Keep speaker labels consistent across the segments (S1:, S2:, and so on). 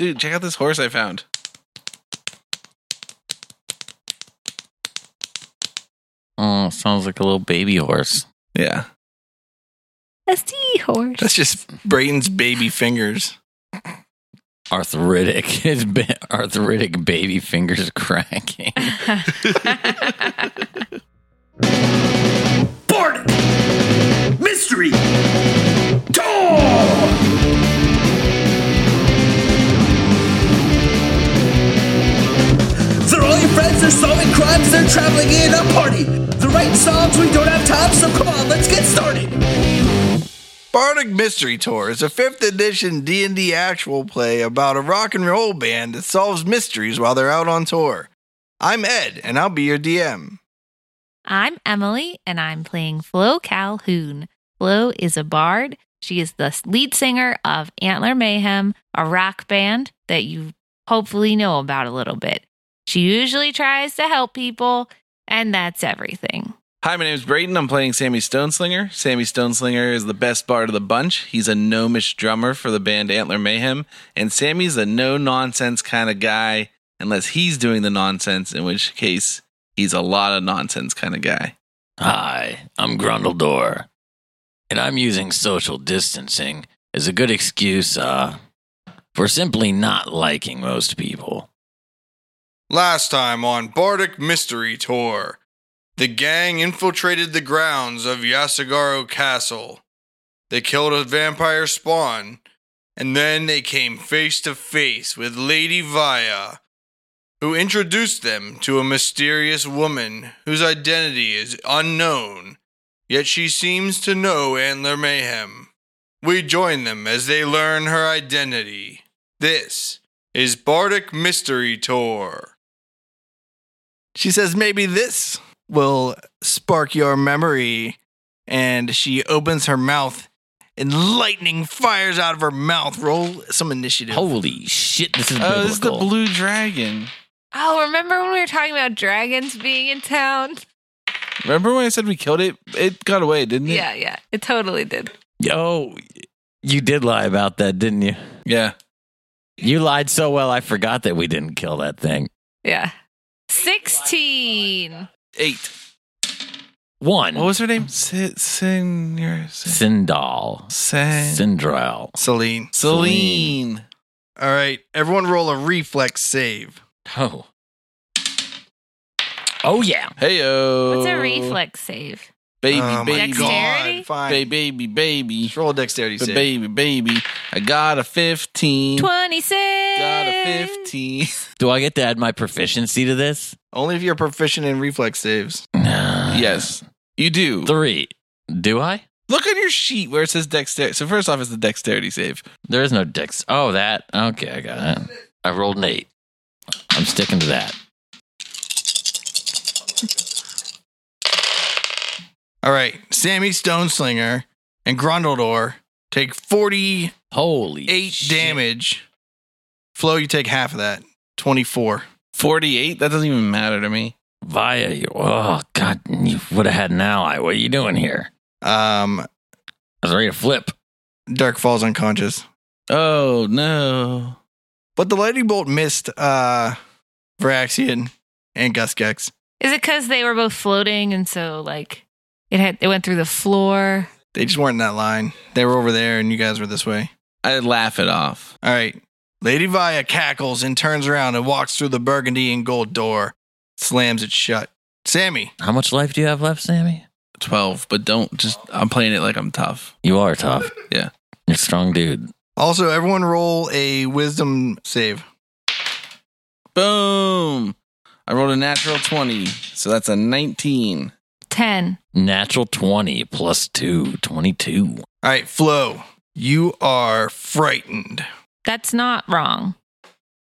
S1: Dude, check out this horse I found.
S2: Oh, sounds like a little baby horse.
S1: Yeah.
S3: A seahorse.
S1: That's just Brayton's baby fingers.
S2: Arthritic. His ba- arthritic baby fingers cracking.
S4: Bardic Mystery friends, they're solving crimes, they're traveling in a party. They're writing songs, we don't have time, so come on, let's get started.
S1: Bardic Mystery Tour is a 5th edition D&D actual play about a rock and roll band that solves mysteries while they're out on tour. I'm Ed, and I'll be your DM.
S3: I'm Emily, and I'm playing Flo Calhoun. Flo is a bard. She is the lead singer of Antler Mayhem, a rock band that you hopefully know about a little bit. She usually tries to help people, and that's everything.
S1: Hi, my name is Brayton. I'm playing Sammy Stoneslinger. Sammy Stoneslinger is the best bard of the bunch. He's a gnomish drummer for the band Antler Mayhem, and Sammy's a no nonsense kind of guy, unless he's doing the nonsense, in which case he's a lot of nonsense kind of guy.
S2: Hi, I'm Grundledor, and I'm using social distancing as a good excuse uh, for simply not liking most people.
S1: Last time on Bardic Mystery Tour, the gang infiltrated the grounds of Yasagaro Castle. They killed a vampire spawn, and then they came face to face with Lady Vaya, who introduced them to a mysterious woman whose identity is unknown, yet she seems to know Antler Mayhem. We join them as they learn her identity. This is Bardic Mystery Tour. She says maybe this will spark your memory. And she opens her mouth and lightning fires out of her mouth. Roll some initiative.
S2: Holy shit, this is
S1: Oh, this is the blue dragon.
S3: Oh, remember when we were talking about dragons being in town?
S1: Remember when I said we killed it? It got away, didn't it?
S3: Yeah, yeah. It totally did.
S2: Yo, you did lie about that, didn't you?
S1: Yeah.
S2: You lied so well, I forgot that we didn't kill that thing.
S3: Yeah. 16.
S1: Eight.
S2: One.
S1: What was her name? Sin, Sin, Sin,
S2: Sindal.
S1: Sin,
S2: Sindrel.
S1: Celine. Celine. All right. Everyone roll a reflex save.
S2: Oh. Oh, yeah.
S1: Hey,
S3: What's a reflex save?
S1: Baby, Oh my baby. God, fine. Baby, baby, baby.
S5: Just roll a dexterity
S1: But
S5: save.
S1: baby, baby. I got a 15.
S3: 26.
S1: Got a 15.
S2: Do I get to add my proficiency to this?
S5: Only if you're proficient in reflex saves. No.
S1: Yes, you do.
S2: Three. Do I?
S1: Look on your sheet where it says dexterity. So first off, it's the dexterity save.
S2: There is no dex. Oh, that. Okay, I got it. I rolled an eight. I'm sticking to that.
S5: All right. Sammy Stoneslinger and Grundledor take 48
S2: Holy shit.
S5: damage. Flo, you take half of that. 24.
S1: 48? That doesn't even matter to me.
S2: Via, you, oh, God, you would have had an ally. What are you doing here?
S5: Um,
S2: I was ready to flip.
S5: Dark falls unconscious.
S1: Oh, no.
S5: But the lightning bolt missed uh Varaxian and Gusgex.
S3: Is it because they were both floating and so like it had it went through the floor?
S5: They just weren't in that line. They were over there and you guys were this way.
S1: I laugh it off.
S5: All right. Lady Via cackles and turns around and walks through the burgundy and gold door, slams it shut. Sammy,
S2: How much life do you have left, Sammy?
S1: 12, but don't just, I'm playing it like I'm tough.
S2: You are tough.
S1: Yeah.
S2: You're a strong dude.
S5: also everyone roll a wisdom save.
S1: Boom. I rolled a natural 20. So that's a 19.
S3: 10.
S2: Natural 20 plus 2, 22.
S5: All right, Flo, you are frightened.
S3: That's not wrong.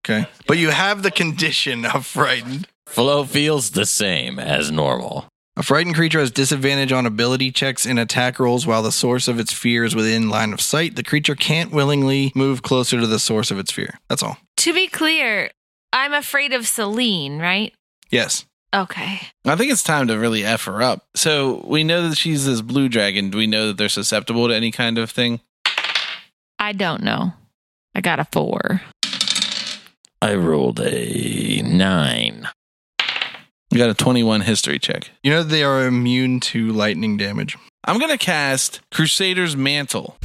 S5: Okay. But you have the condition of frightened.
S2: Flo feels the same as normal.
S5: A frightened creature has disadvantage on ability checks and attack rolls while the source of its fear is within line of sight. The creature can't willingly move closer to the source of its fear. That's all.
S3: To be clear, I'm afraid of Celine, right?
S5: Yes.
S3: Okay.
S1: I think it's time to really F her up. So we know that she's this blue dragon. Do we know that they're susceptible to any kind of thing?
S3: I don't know. I got a four.
S2: I rolled a nine.
S1: You got a 21 history check.
S5: You know they are immune to lightning damage.
S1: I'm going to cast Crusader's Mantle.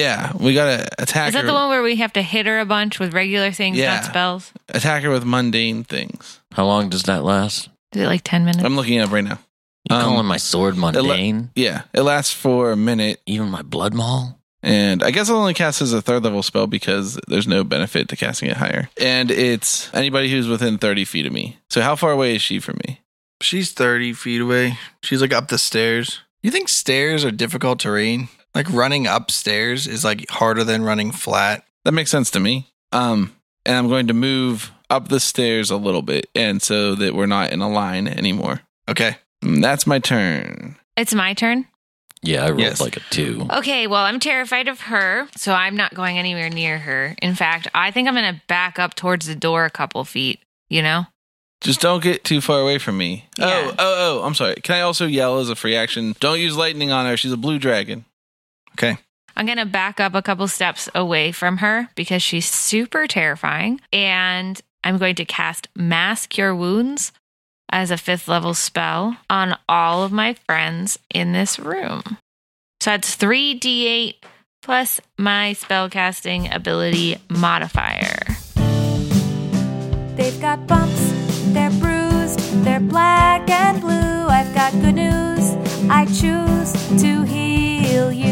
S1: Yeah, we got to attack
S3: Is that
S1: her.
S3: the one where we have to hit her a bunch with regular things,
S1: Yeah.
S3: not spells?
S1: attack her with mundane things.
S2: How long does that last?
S3: Is it like 10 minutes?
S1: I'm looking it up right now.
S2: You
S1: Um,
S2: calling my sword mundane?
S1: Yeah, it lasts for a minute,
S2: Even my blood maul?
S1: and I guess I'll only cast as a third level spell because there's no benefit to casting it higher. And it's anybody who's within 30 feet of me. So how far away is she from me?
S5: She's 30 feet away. She's like up the stairs. You think stairs are difficult terrain? Like running upstairs is like harder than running flat.
S1: That makes sense to me. Um, and I'm going to move up the stairs a little bit, and so that we're not in a line anymore.
S5: Okay.
S1: And that's my turn.
S3: It's my turn.
S2: Yeah, I rolled
S5: Yes.
S2: like a two.
S3: Okay, well, I'm terrified of her, so I'm not going anywhere near her. In fact, I think I'm going to back up towards the door a couple feet, you know?
S1: Just don't get too far away from me.
S3: Yeah.
S1: Oh, oh, oh! I'm sorry. Can I also yell as a free action? Don't use lightning on her. She's a blue dragon.
S5: Okay.
S3: I'm going to back up a couple steps away from her because she's super terrifying. And I'm going to cast Mass Cure Wounds as a fifth level spell on all of my friends in this room. So that's 3d8 plus my spellcasting ability modifier.
S6: They've got bumps, they're bruised, they're black and blue. I've got good news, I choose to heal you.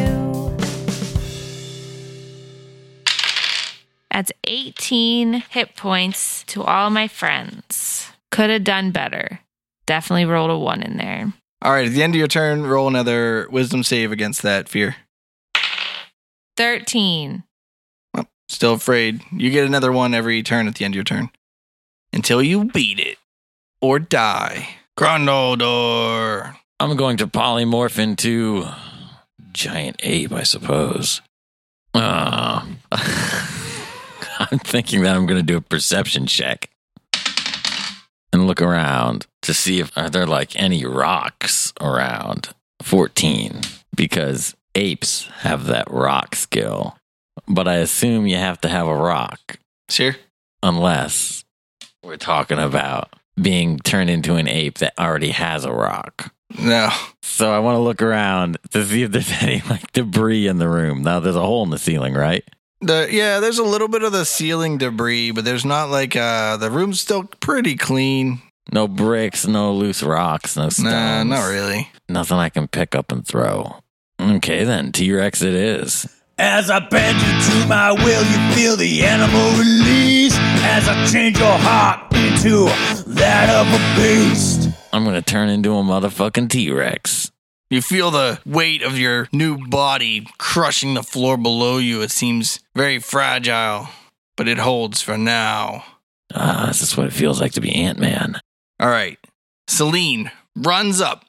S3: That's 18 hit points to all my friends. Could have done better. Definitely rolled a one in there.
S5: All right. At the end of your turn, roll another wisdom save against that fear.
S3: 13.
S5: Still afraid. You get another one every turn at the end of your turn until you beat it or die. Grundledor.
S2: I'm going to polymorph into giant ape, I suppose. Uh, I'm thinking that I'm going to do a perception check and look around to see if are there like any rocks around. 14 because apes have that rock skill. But I assume you have to have a rock
S5: Sure.
S2: unless we're talking about being turned into an ape that already has a rock.
S5: No.
S2: So I want to look around to see if there's any like debris in the room. Now there's a hole in the ceiling, right?
S5: The yeah, there's a little bit of the ceiling debris, but there's not like uh the room's still pretty clean.
S2: No bricks, no loose rocks, no stones.
S5: Nah, not really.
S2: Nothing I can pick up and throw. Okay then, T Rex it is.
S7: As I bend you to my will, you feel the animal release. As I change your heart into that of a beast.
S2: I'm gonna turn into a motherfucking T Rex.
S5: You feel the weight of your new body crushing the floor below you. It seems very fragile, but it holds for now.
S2: Ah, this is what it feels like to be Ant Man.
S5: All right. Celine runs up,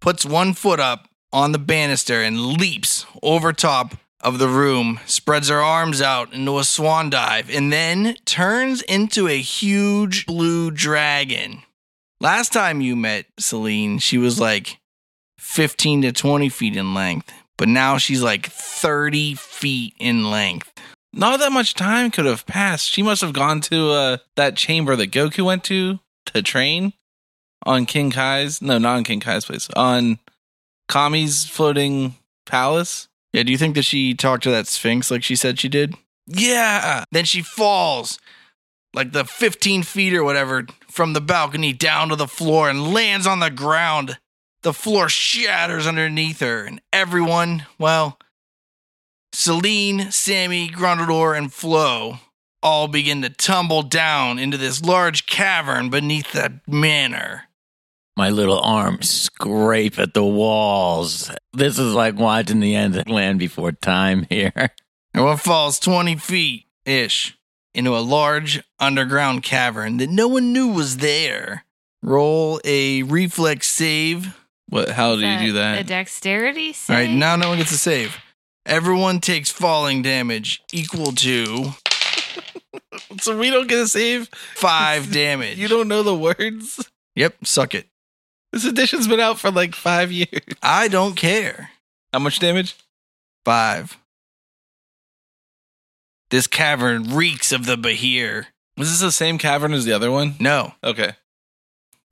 S5: puts one foot up on the banister, and leaps over top of the room, spreads her arms out into a swan dive, and then turns into a huge blue dragon. Last time you met Celine, she was like 15 to 20 feet in length, but now she's like 30 feet in length.
S1: Not that much time could have passed. She must have gone to uh, that chamber that Goku went to to train on King Kai's. No, not on King Kai's place. On Kami's floating palace.
S5: Yeah, do you think that she talked to that Sphinx like she said she did?
S1: Yeah.
S5: Then she falls like the 15 feet or whatever from the balcony down to the floor and lands on the ground. The floor shatters underneath her, and everyone, well, Celine, Sammy, Grundledor, and Flo all begin to tumble down into this large cavern beneath the manor.
S2: my little arms scrape at the walls. This is like watching the end of Land Before Time here.
S5: And Everyone falls 20 feet ish into a large underground cavern that no one knew was there. Roll a reflex save.
S1: What? How do you do that?
S3: A
S1: that?
S3: dexterity save.
S5: All right, now no one gets a save. Everyone takes falling damage equal to
S1: So we don't get a save.
S5: five damage.
S1: You don't know the words.
S5: Yep, suck it.
S1: This edition's been out for like five years.
S5: I don't care.
S1: How much damage?
S5: Five. This cavern reeks of the Behir.
S1: Was this the same cavern as the other one?
S5: No,
S1: Okay.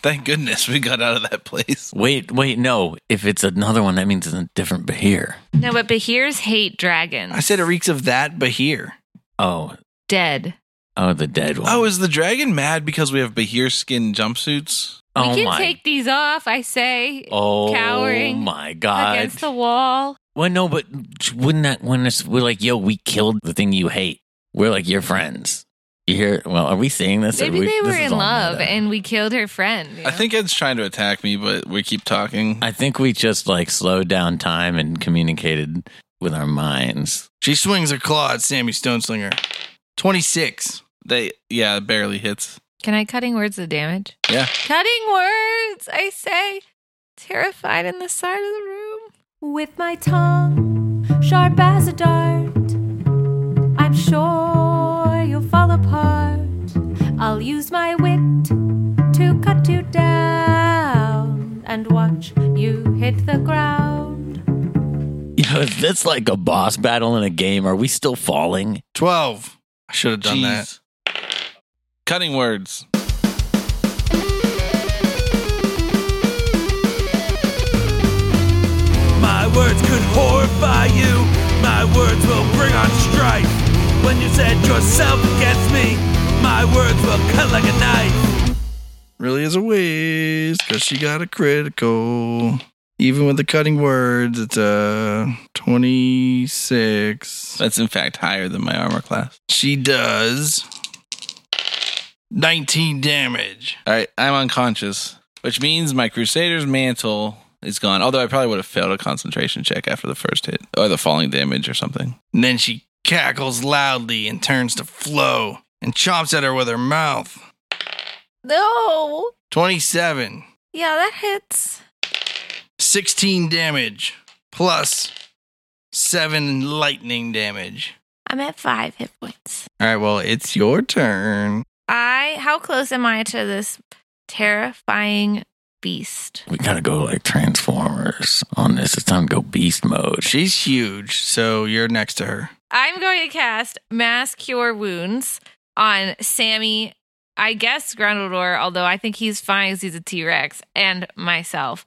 S1: Thank goodness we got out of that place.
S2: Wait, wait, no. If it's another one, that means it's a different Behir.
S3: No, but Behirs hate dragons.
S5: I said it reeks of that Behir.
S2: Oh,
S3: dead.
S2: oh, the dead one.
S1: Oh, is the dragon mad because we have Behir skin jumpsuits?
S2: oh
S3: we can
S2: my.
S3: take these off, I say,
S2: oh
S3: cowering
S2: my god.
S3: against the wall.
S2: Well, no, but wouldn't that when it's, we're like, yo, we killed the thing you hate. We're like your friends. You hear? Well, are we saying this?
S3: Maybe
S2: we-
S3: they were in love
S2: meta.
S3: and we killed her friend. you
S1: I think Ed's trying to attack me, but we keep talking.
S2: I think we just like slowed down time and communicated with our minds.
S5: She swings a claw at Sammy Stoneslinger. 26.
S1: They, yeah, barely hits.
S3: Can I cutting words the damage?
S1: Yeah.
S3: Cutting words, I say. Terrified in the side of the room.
S6: With my tongue sharp as a dart, cut you down and watch you hit the ground.
S2: You know, if that's like a boss battle in a game, are we still falling?
S5: 12. I should have done that.
S1: Cutting words.
S8: My words could horrify you. My words will bring on strife. When you set yourself against me, my words will cut like a knife.
S5: Really is a waste because she got a critical. Even with the cutting words, it's a 26.
S1: That's in fact higher than my armor class.
S5: She does 19 damage.
S1: All right, I'm unconscious, which means my Crusader's mantle is gone. Although I probably would have failed a concentration check after the first hit or the falling damage or something.
S5: And then she cackles loudly and turns to Flo and chomps at her with her mouth.
S3: No.
S5: 27.
S3: Yeah, that hits.
S5: 16 damage plus 7 lightning damage.
S3: I'm at five hit points.
S5: All right, well, it's your turn.
S3: I, how close am I to this terrifying beast?
S2: We gotta go like Transformers on this. It's time to go beast mode.
S5: She's huge, so you're next to her.
S3: I'm going to cast Mass Cure Wounds on Sammy, I guess Grundledor, although I think he's fine because he's a T Rex, and myself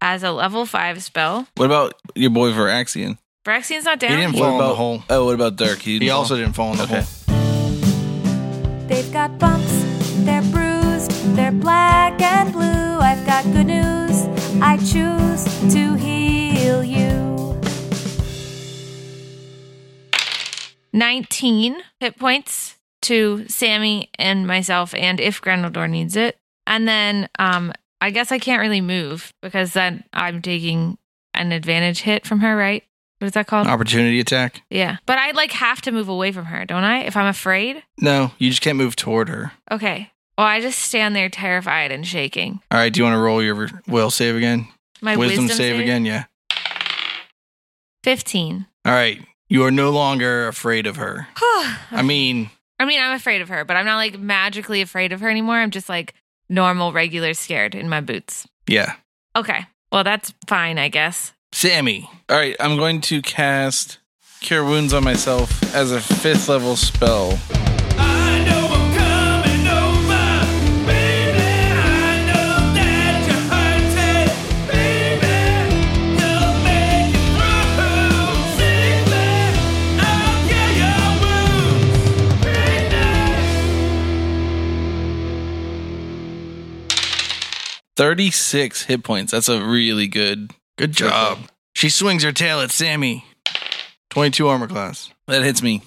S3: as a level five spell.
S1: What about your boy Veraxian?
S3: Braxian's not down.
S5: He
S3: down.
S5: didn't
S1: What
S5: fall in the hole.
S1: Oh, what about Dirk?
S5: He
S1: didn't
S5: also
S1: fall?
S5: didn't fall in the
S1: Okay.
S5: hole.
S6: They've got bumps, they're bruised, they're black and blue. I've got good news, I choose to heal you.
S3: 19 hit points to Sammy and myself, and if Grundledor needs it. And then um, I guess I can't really move because then I'm taking an advantage hit from her, right? What is that called?
S5: Opportunity attack?
S3: Yeah. But I like have to move away from her, don't I? If I'm afraid?
S5: No, you just can't move toward her.
S3: Okay. Well, I just stand there terrified and shaking.
S5: All right, do you want to roll your will save again?
S3: My
S5: wisdom,
S3: wisdom,
S5: save, again? Yeah.
S3: 15.
S5: All right, you are no longer afraid of her. I mean,
S3: I mean, I'm afraid of her, but I'm not like magically afraid of her anymore. I'm just like normal, regular scared in my boots.
S5: yeah.
S3: Okay. Well, that's fine, I guess.
S5: Sammy,
S1: All right, I'm going to cast Cure Wounds on myself as a fifth level spell. 36 hit points. That's a really good.
S5: good job. She swings her tail at Sammy. 22 armor class.
S1: That hits me.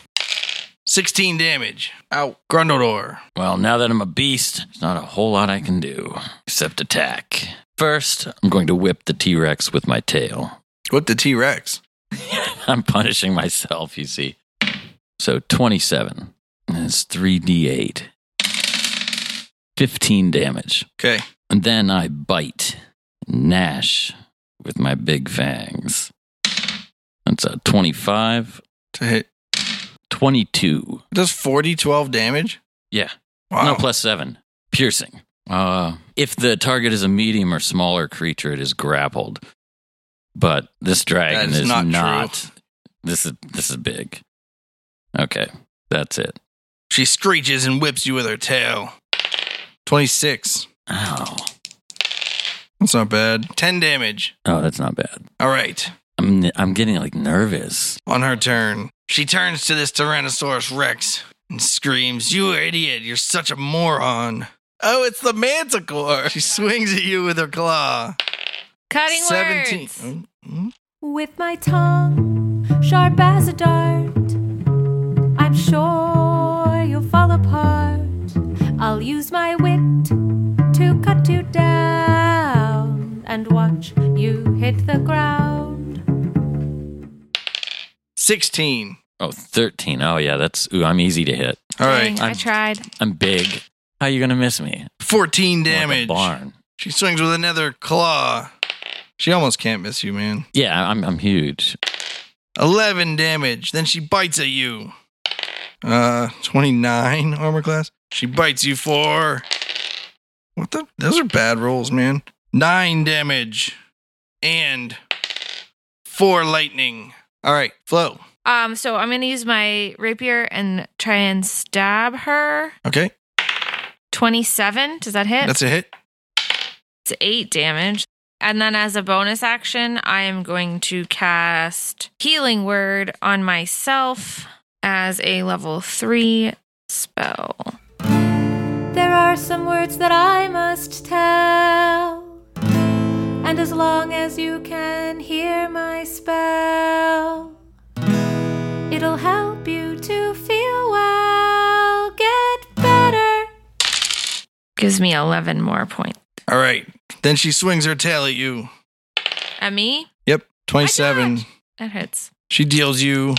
S5: 16 damage.
S1: Ow.
S5: Grundledor.
S2: Well, now that I'm a beast, there's not a whole lot I can do except attack. First, I'm going to whip the T Rex with my tail.
S5: Whip the T Rex?
S2: I'm punishing myself, you see. So 27. And it's 3d8. 15 damage.
S5: Okay.
S2: And then I bite, gnash with my big fangs. That's a 25,
S5: To hit.
S2: 22.
S5: Does 40 12 damage?
S2: Yeah.
S5: Wow.
S2: No, plus seven. Piercing. Uh, if the target is a medium or smaller creature, it is grappled. But this dragon
S5: is
S2: is
S5: not
S2: not. This is this is big. Okay, that's it.
S5: She screeches and whips you with her tail. 26.
S2: Ow.
S5: That's not bad. 10 damage.
S2: Oh, that's not bad.
S5: All right.
S2: I'm I'm getting like nervous.
S5: On her turn, she turns to this Tyrannosaurus Rex and screams, You idiot, you're such a moron.
S1: Oh, it's the manticore.
S5: She swings at you with her claw.
S3: Cutting
S5: 17.
S3: words.
S5: Mm, mm.
S6: With my tongue sharp as a dart, I'm sure you'll fall apart. I'll use my wit to cut you down and watch you hit the ground.
S5: 16.
S2: Oh, 13. Oh yeah, that's ooh, I'm easy to hit.
S5: All right.
S3: Dang, I
S2: I'm-
S3: tried.
S2: I'm big. How are you gonna miss me?
S5: 14
S2: I'm like a
S5: damage.
S2: barn.
S5: She swings with another claw. She almost can't miss you, man.
S2: Yeah, I'm I'm huge.
S5: 11 damage. Then she bites at you. Uh, 29 armor class. She bites you for. What the? Those are bad rolls, man. 9 damage. And 4 lightning. All right, Flo.
S3: Um, so I'm gonna use my rapier and try and stab her.
S5: Okay,
S3: 27. Does that hit?
S5: that's a hit.
S3: It's eight damage. And then as a bonus action, I am going to cast Healing Word on myself as a level three spell.
S6: Are some words that I must tell. And as long as you can hear my spell, it'll help you to feel well, get better.
S3: Gives me 11 more points.
S5: All right. Then she swings her tail at you.
S3: At me?
S5: Yep, 27.
S3: That hits.
S5: She deals you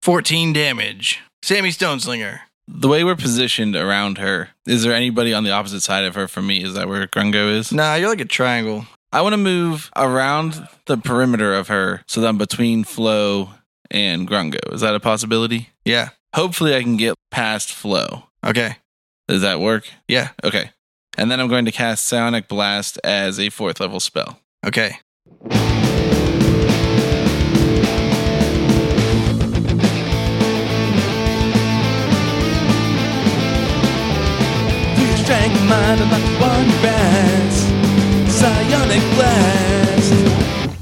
S5: 14 damage. Sammy Stoneslinger.
S1: The way we're positioned around her, is there anybody on the opposite side of her from me? Is that where Grungo is?
S5: Nah, you're like a triangle.
S1: I want to move around the perimeter of her so that I'm between Flo and Grungo. Is that a possibility?
S5: Yeah.
S1: Hopefully, I can get past Flo.
S5: Okay.
S1: Does that work?
S5: Yeah.
S1: Okay. And then I'm going to cast Psionic Blast as a fourth level spell.
S5: Okay.
S7: Strength of mind and not one best. Psionic blast.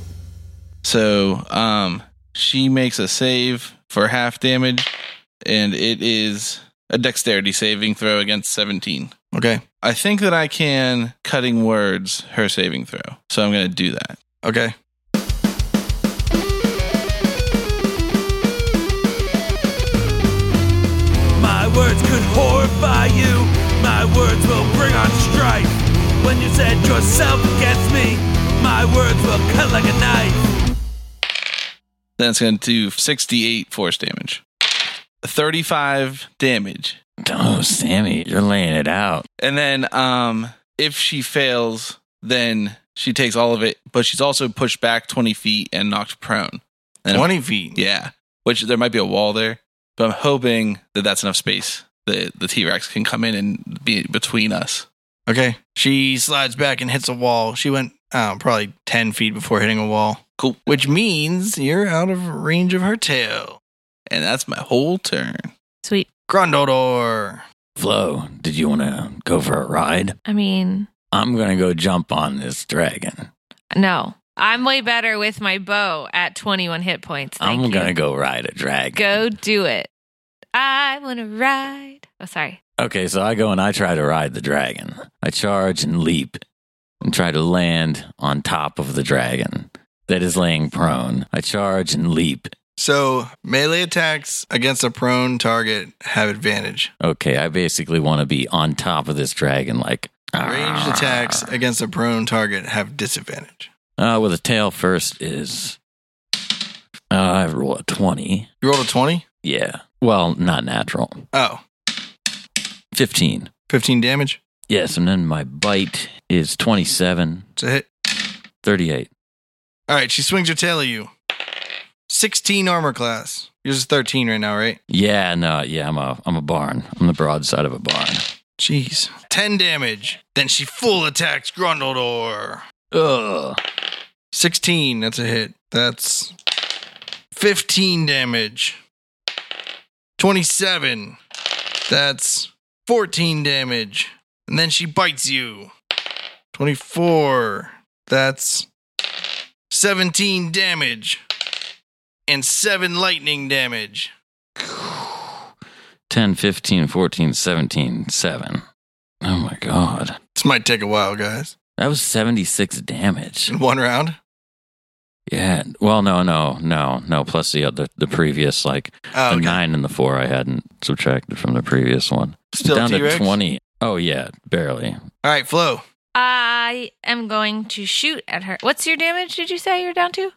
S1: So, um, she makes a save for half damage, and it is a dexterity saving throw against 17.
S5: Okay.
S1: I think that I can cutting words her saving throw. So I'm going to do that.
S5: Okay.
S8: My words could horrify you. My words will bring on strife. When you set yourself against me, my words will cut like a knife.
S1: Then it's going to do 68 force damage. 35 damage.
S2: Oh, Sammy, you're laying it out.
S1: And then um if she fails, then she takes all of it, but she's also pushed back 20 feet and knocked prone. And
S5: 20 feet.
S1: Yeah, which there might be a wall there, but I'm hoping that that's enough space that the T Rex can come in and be between us.
S5: Okay. She slides back and hits a wall. She went uh, probably 10 feet before hitting a wall.
S1: Cool.
S5: Which means you're out of range of her tail.
S1: And that's my whole turn.
S3: Sweet.
S5: Grundledor.
S2: Flo, did you want to go for a ride?
S3: I mean,
S2: I'm gonna go jump on this dragon.
S3: no. I'm way better with my bow at 21 hit points. Thank
S2: I'm
S3: you.
S2: gonna go ride a dragon.
S3: Go do it. I want to ride. Oh, sorry.
S2: Okay, so I go and I try to ride the dragon. I charge and leap and try to land on top of the dragon that is laying prone. I charge and leap
S5: So melee attacks against a prone target have advantage.
S2: Okay, I basically want to be on top of this dragon, like
S5: Ranged attacks against a prone target have disadvantage.
S2: Uh, with a tail first is. Uh, I roll a 20.
S5: You rolled a 20?
S2: Yeah. Well, not natural.
S5: Oh,
S2: 15.
S5: 15 damage.
S2: Yes, and then my bite is 27,
S5: It's a hit.
S2: 38.
S5: All right, she swings her tail at you. 16 armor class. Yours is 13 right now, right?
S2: Yeah, no, yeah, I'm a I'm a barn. I'm the broadside of a barn.
S5: Jeez. 10 damage. Then she full attacks Grundledor.
S2: Ugh.
S5: 16. That's a hit. That's 15 damage. 27. That's 14 damage. And then she bites you. 24. That's 17 damage. And 7 lightning damage.
S2: 10, 15, 14, 17, 7. Oh my god.
S5: This might take a while, guys.
S2: That was 76 damage.
S5: In one round?
S2: Yeah. Well, no, no, no, no. Plus the other, the previous, like
S5: Oh,
S2: the
S5: okay.
S2: nine and the four I hadn't subtracted from the previous one.
S5: Still
S2: Down
S5: T-Rex?
S2: to 20. Oh, yeah, barely.
S5: All right, Flo.
S3: I am going to shoot at her. What's your damage? Did you say you're down to?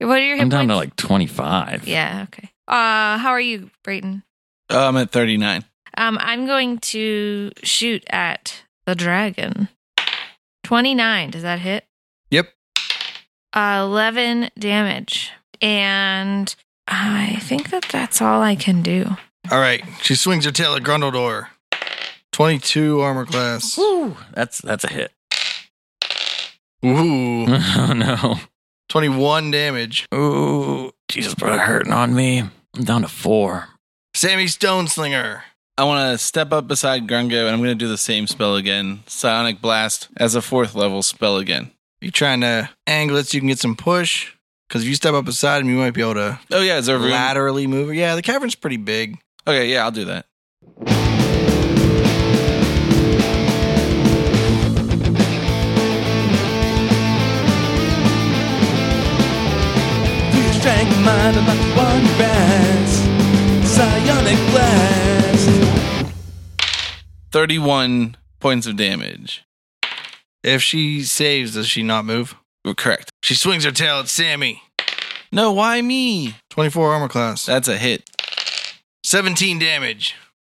S3: What are your hit
S2: I'm down
S3: points?
S2: to like 25.
S3: Yeah. Okay. Uh, how are you, Brayton?
S1: Uh, I'm at 39.
S3: Um, I'm going to shoot at the dragon. Twenty-nine. Does that hit?
S5: Yep.
S3: Uh, Eleven damage, and I think that that's all I can do.
S5: All right. She swings her tail at Grundledor. 22 armor class.
S2: Woo, that's that's a hit.
S5: Ooh.
S2: oh no.
S5: 21 damage.
S2: Ooh, Jesus, but it hurting on me. I'm down to four.
S5: Sammy Stoneslinger.
S1: I want to step up beside Grungo and I'm going to do the same spell again. Psionic Blast as a fourth level spell again.
S5: You trying to angle it so you can get some push? Because if you step up beside him, you might be able to
S1: Oh, yeah, is there room?
S5: laterally move. Yeah, the cavern's pretty big.
S1: Okay, yeah, I'll do that.
S7: Do your strength of mind about the one you rise. Psionic blast.
S1: 31 points of damage.
S5: If she saves, does she not move?
S1: We're correct.
S5: She swings her tail at Sammy.
S1: No, why me?
S5: 24 armor class.
S1: That's a hit.
S5: 17 damage.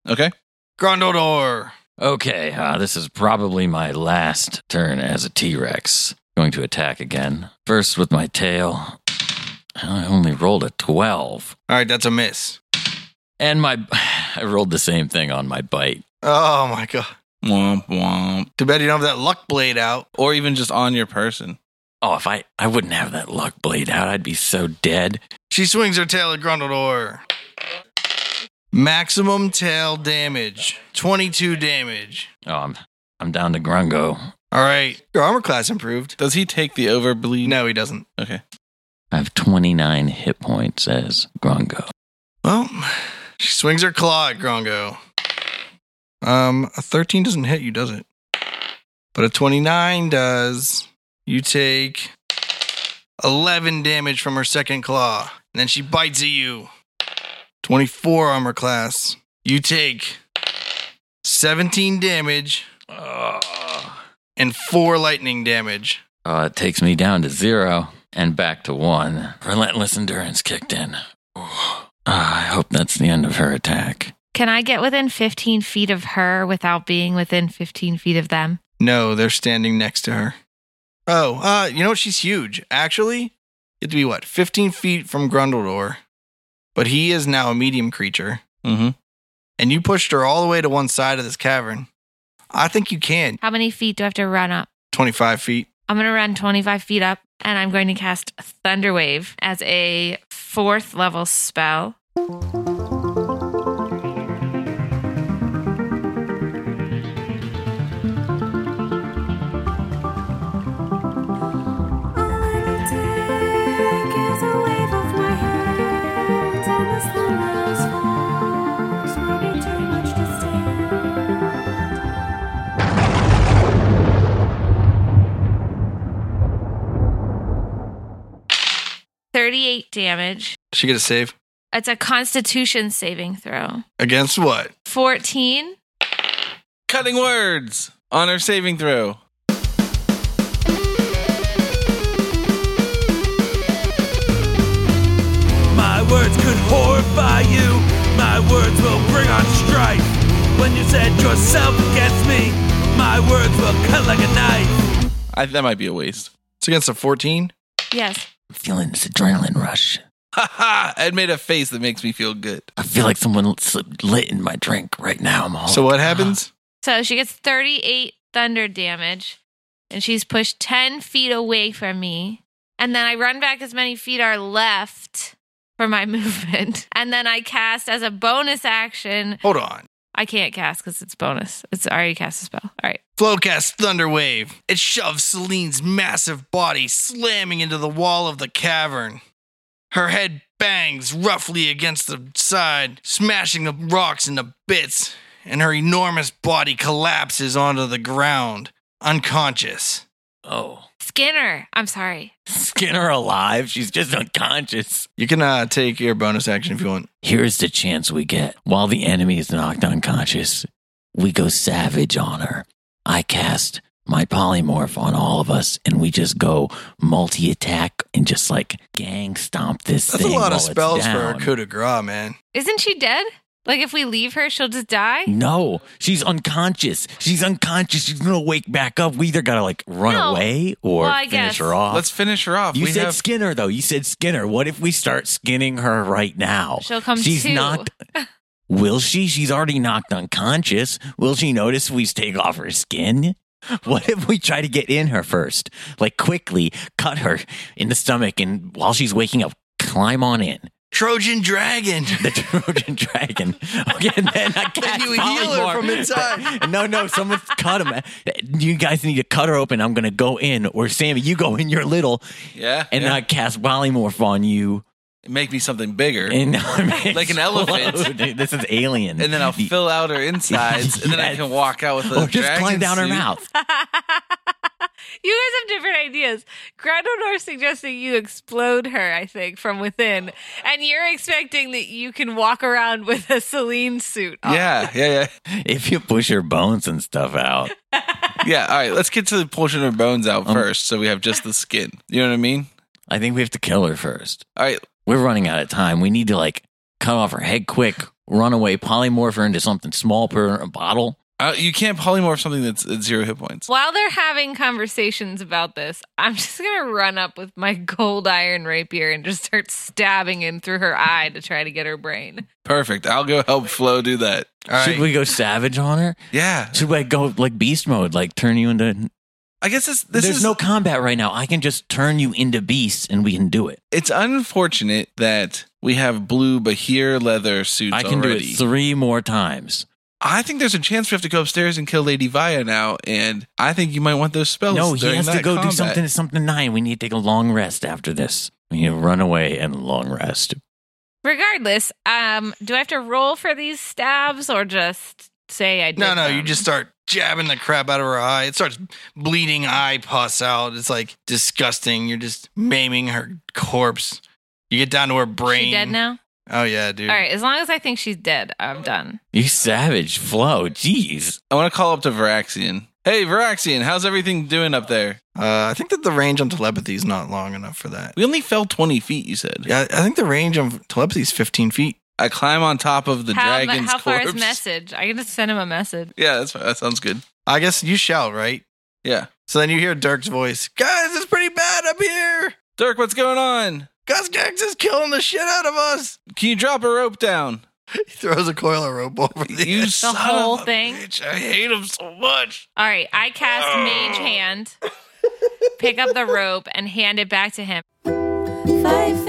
S1: Okay.
S5: Grundledor.
S2: Okay, uh, this is probably my last turn as a T Rex. Going to attack again. First with my tail. I only rolled a 12.
S5: All right, that's a miss.
S2: And my. I rolled the same thing on my bite.
S5: Oh my god.
S1: Womp womp.
S5: Too bad you don't have that luck blade out.
S1: Or even just on your person.
S2: Oh, if I. I wouldn't have that luck blade out, I'd be so dead.
S5: She swings her tail at Grundledor. Maximum tail damage. 22 damage.
S2: Oh, I'm. I'm down to Grungo.
S5: All right. Your armor class improved.
S1: Does he take the overbleed?
S5: No, he doesn't.
S1: Okay.
S2: I have 29 hit points as Grungo.
S5: Well, she swings her claw at Grongo. Um, a 13 doesn't hit you, does it? But a 29 does. You take 11 damage from her second claw. And then she bites at you. 24 armor class. You take 17 damage and 4 lightning damage.
S2: Uh, it takes me down to zero and back to one. Relentless endurance kicked in. Ah, I hope that's the end of her attack.
S3: Can I get within 15 feet of her without being within 15 feet of them?
S5: No, they're standing next to her. Oh, uh, you know what? She's huge. Actually, you have to be what, 15 feet from Grundledor. But he is now a medium creature.
S1: Mm-hmm.
S5: And you pushed her all the way to one side of this cavern. I think you can.
S3: How many feet do I have to run up?
S5: 25 feet.
S3: I'm going to run 25 feet up and I'm going to cast Thunderwave as a fourth level spell. 38 damage.
S5: She get a save
S3: It's a constitution saving throw.
S5: against what?
S3: 14.
S1: Cutting words on her saving throw.
S8: My words could horrify you. My words will bring on strife. When you set yourself against me, my words will cut like a knife.
S1: I, that might be a waste.
S5: It's against a 14.
S3: Yes.
S2: I'm feeling this adrenaline rush.
S1: Ha ha! Ed made a face that makes me feel good.
S2: I feel like someone slipped lit in my drink right now. I'm all
S5: So what happens? Ah.
S3: So she gets 38 thunder damage, and she's pushed 10 feet away from me. And then I run back as many feet are left for my movement. And then I cast as a bonus action.
S5: Hold on.
S3: I can't cast because it's bonus. It's I already cast a spell. All right.
S5: Flo cast Thunder Wave. It shoves Celine's massive body slamming into the wall of the cavern. Her head bangs roughly against the side, smashing the rocks into bits, and her enormous body collapses onto the ground, unconscious.
S2: Oh,
S3: Skinner. I'm sorry.
S2: Skinner alive? She's just unconscious.
S5: You can uh, take your bonus action if you want.
S2: Here's the chance we get. While the enemy is knocked unconscious, we go savage on her. I cast my polymorph on all of us, and we just go multi attack and just like gang stomp this thing.
S5: That's a lot
S2: while
S5: of
S2: it's
S5: spells for a
S2: down.
S5: coup de grace, man.
S3: Isn't she dead? Like if we leave her, she'll just die?
S2: No, she's unconscious. She's unconscious. She's gonna wake back up. We either gotta like run
S3: No.
S2: away or
S3: Well, I
S2: finish
S3: guess.
S2: her off.
S1: Let's finish her off.
S2: you
S1: we
S2: said
S1: have
S2: Skinner though. You said Skinner. What if we start skinning her right now?
S3: She'll come
S2: She's
S3: to.
S2: knocked. Will she? She's already knocked unconscious. Will she notice we take off her skin? What if we try to get in her first? Like quickly cut her in the stomach and while she's waking up, climb on in.
S5: Trojan Dragon.
S2: The Trojan Dragon. Okay, and then I cast
S5: you heal her
S2: polymorph.
S5: from inside.
S2: No, no, someone cut him. You guys need to cut her open. I'm gonna go in, or Sammy, you go in your little,
S1: yeah,
S2: and
S1: yeah.
S2: I cast polymorph on you,
S1: make me something bigger,
S2: and
S1: Like an elephant.
S2: explode. This is alien.
S1: and then I'll fill out her insides, and then I
S2: Yes.
S1: can walk out with a
S2: or just
S1: dragon
S2: climb down her
S1: suit.
S2: mouth.
S3: you guys have different ideas. Granodor suggesting you explode her, I think, from within. And you're expecting that you can walk around with a Celine suit on.
S1: Yeah, yeah, yeah,
S2: If you push her bones and stuff out,
S1: yeah. All right, let's get to the portion of bones out
S2: Um,
S1: first, so we have just the skin. You know what I mean?
S2: I think we have to kill her first.
S1: All right,
S2: We're running out of time. We need to like cut off her head quick, run away, polymorph her into something small, per a bottle.
S1: uh, you can't polymorph something that's at zero hit points.
S3: While they're having conversations about this, I'm just going to run up with my gold iron rapier and just start stabbing in through her eye to try to get her brain.
S1: Perfect. I'll go help Flo do that.
S5: All right.
S2: Should we go savage on her?
S1: Yeah,
S2: Should we go like beast mode, like turn you into?
S1: I guess this this
S2: There's
S1: is
S2: no combat right now. I can just turn you into beasts, and we can do it.
S1: It's unfortunate that we have blue Behir leather suits
S2: I can
S1: already.
S2: do it three more times.
S1: I think there's a chance we have to go upstairs and kill Lady Vaya now, and I think you might want those spells.
S2: no, he
S1: during
S2: has to go
S1: combat.
S2: do something. Something nine. We need to take a long rest after this. We need to run away and long rest.
S3: Regardless, um, do I have to roll for these stabs or just say I did
S5: No, no,
S3: them?
S5: you just start jabbing the crap out of her eye. It starts bleeding eye pus out. It's like disgusting. You're just maiming her corpse. You get down to her brain.
S3: She dead now?
S5: Oh yeah, dude.
S3: All right, as long as I think she's dead, I'm done.
S2: You savage, Flo. Jeez.
S1: I want to call up to Varaxian. Hey, Varaxian, how's everything doing up there?
S5: Uh, I think that the range on telepathy is not long enough for that.
S1: We only fell 20 feet, you said.
S5: Yeah, I think the range on telepathy is 15 feet.
S1: I climb on top of the
S3: how
S1: dragon's
S3: how far
S1: corpse.
S3: is message? I can just send him a message.
S1: Yeah, that's that sounds good.
S5: I guess you shall, right?
S1: Yeah.
S5: So then you hear Dirk's voice. Guys, it's pretty bad up here.
S1: Dirk, what's going on?
S5: Gus Gax is killing the shit out of us.
S1: Can you drop a rope down?
S5: He throws a coil of rope over the
S1: You
S3: The
S1: son
S3: whole
S1: of a
S3: thing.
S1: bitch. I hate him so much.
S3: All right, I cast oh. Mage Hand, pick up the rope, and hand it back to him.
S6: Five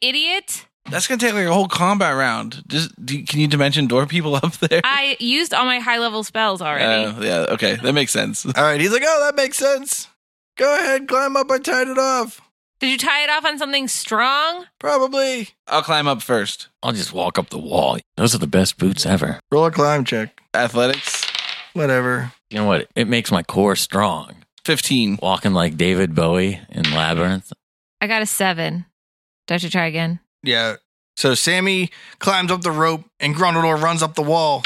S3: you idiot.
S1: That's gonna take like a whole combat round. Just do, can you dimension door people up there?
S3: I used all my high level spells already.
S1: Uh, yeah, okay, that makes sense.
S5: All right, he's like, oh, that makes sense. Go ahead, climb up. I tied it off.
S3: Did you tie it off on something strong?
S5: Probably.
S1: I'll climb up first.
S2: I'll just walk up the wall. Those are the best boots ever.
S5: Roll a climb check.
S1: Athletics,
S5: Whatever.
S2: You know what? It makes my core strong.
S1: 15.
S2: Walking like David Bowie in Labyrinth.
S3: I got a seven. Do I have to try again?
S5: Yeah. So Sammy climbs up the rope and Grundledor runs up the wall.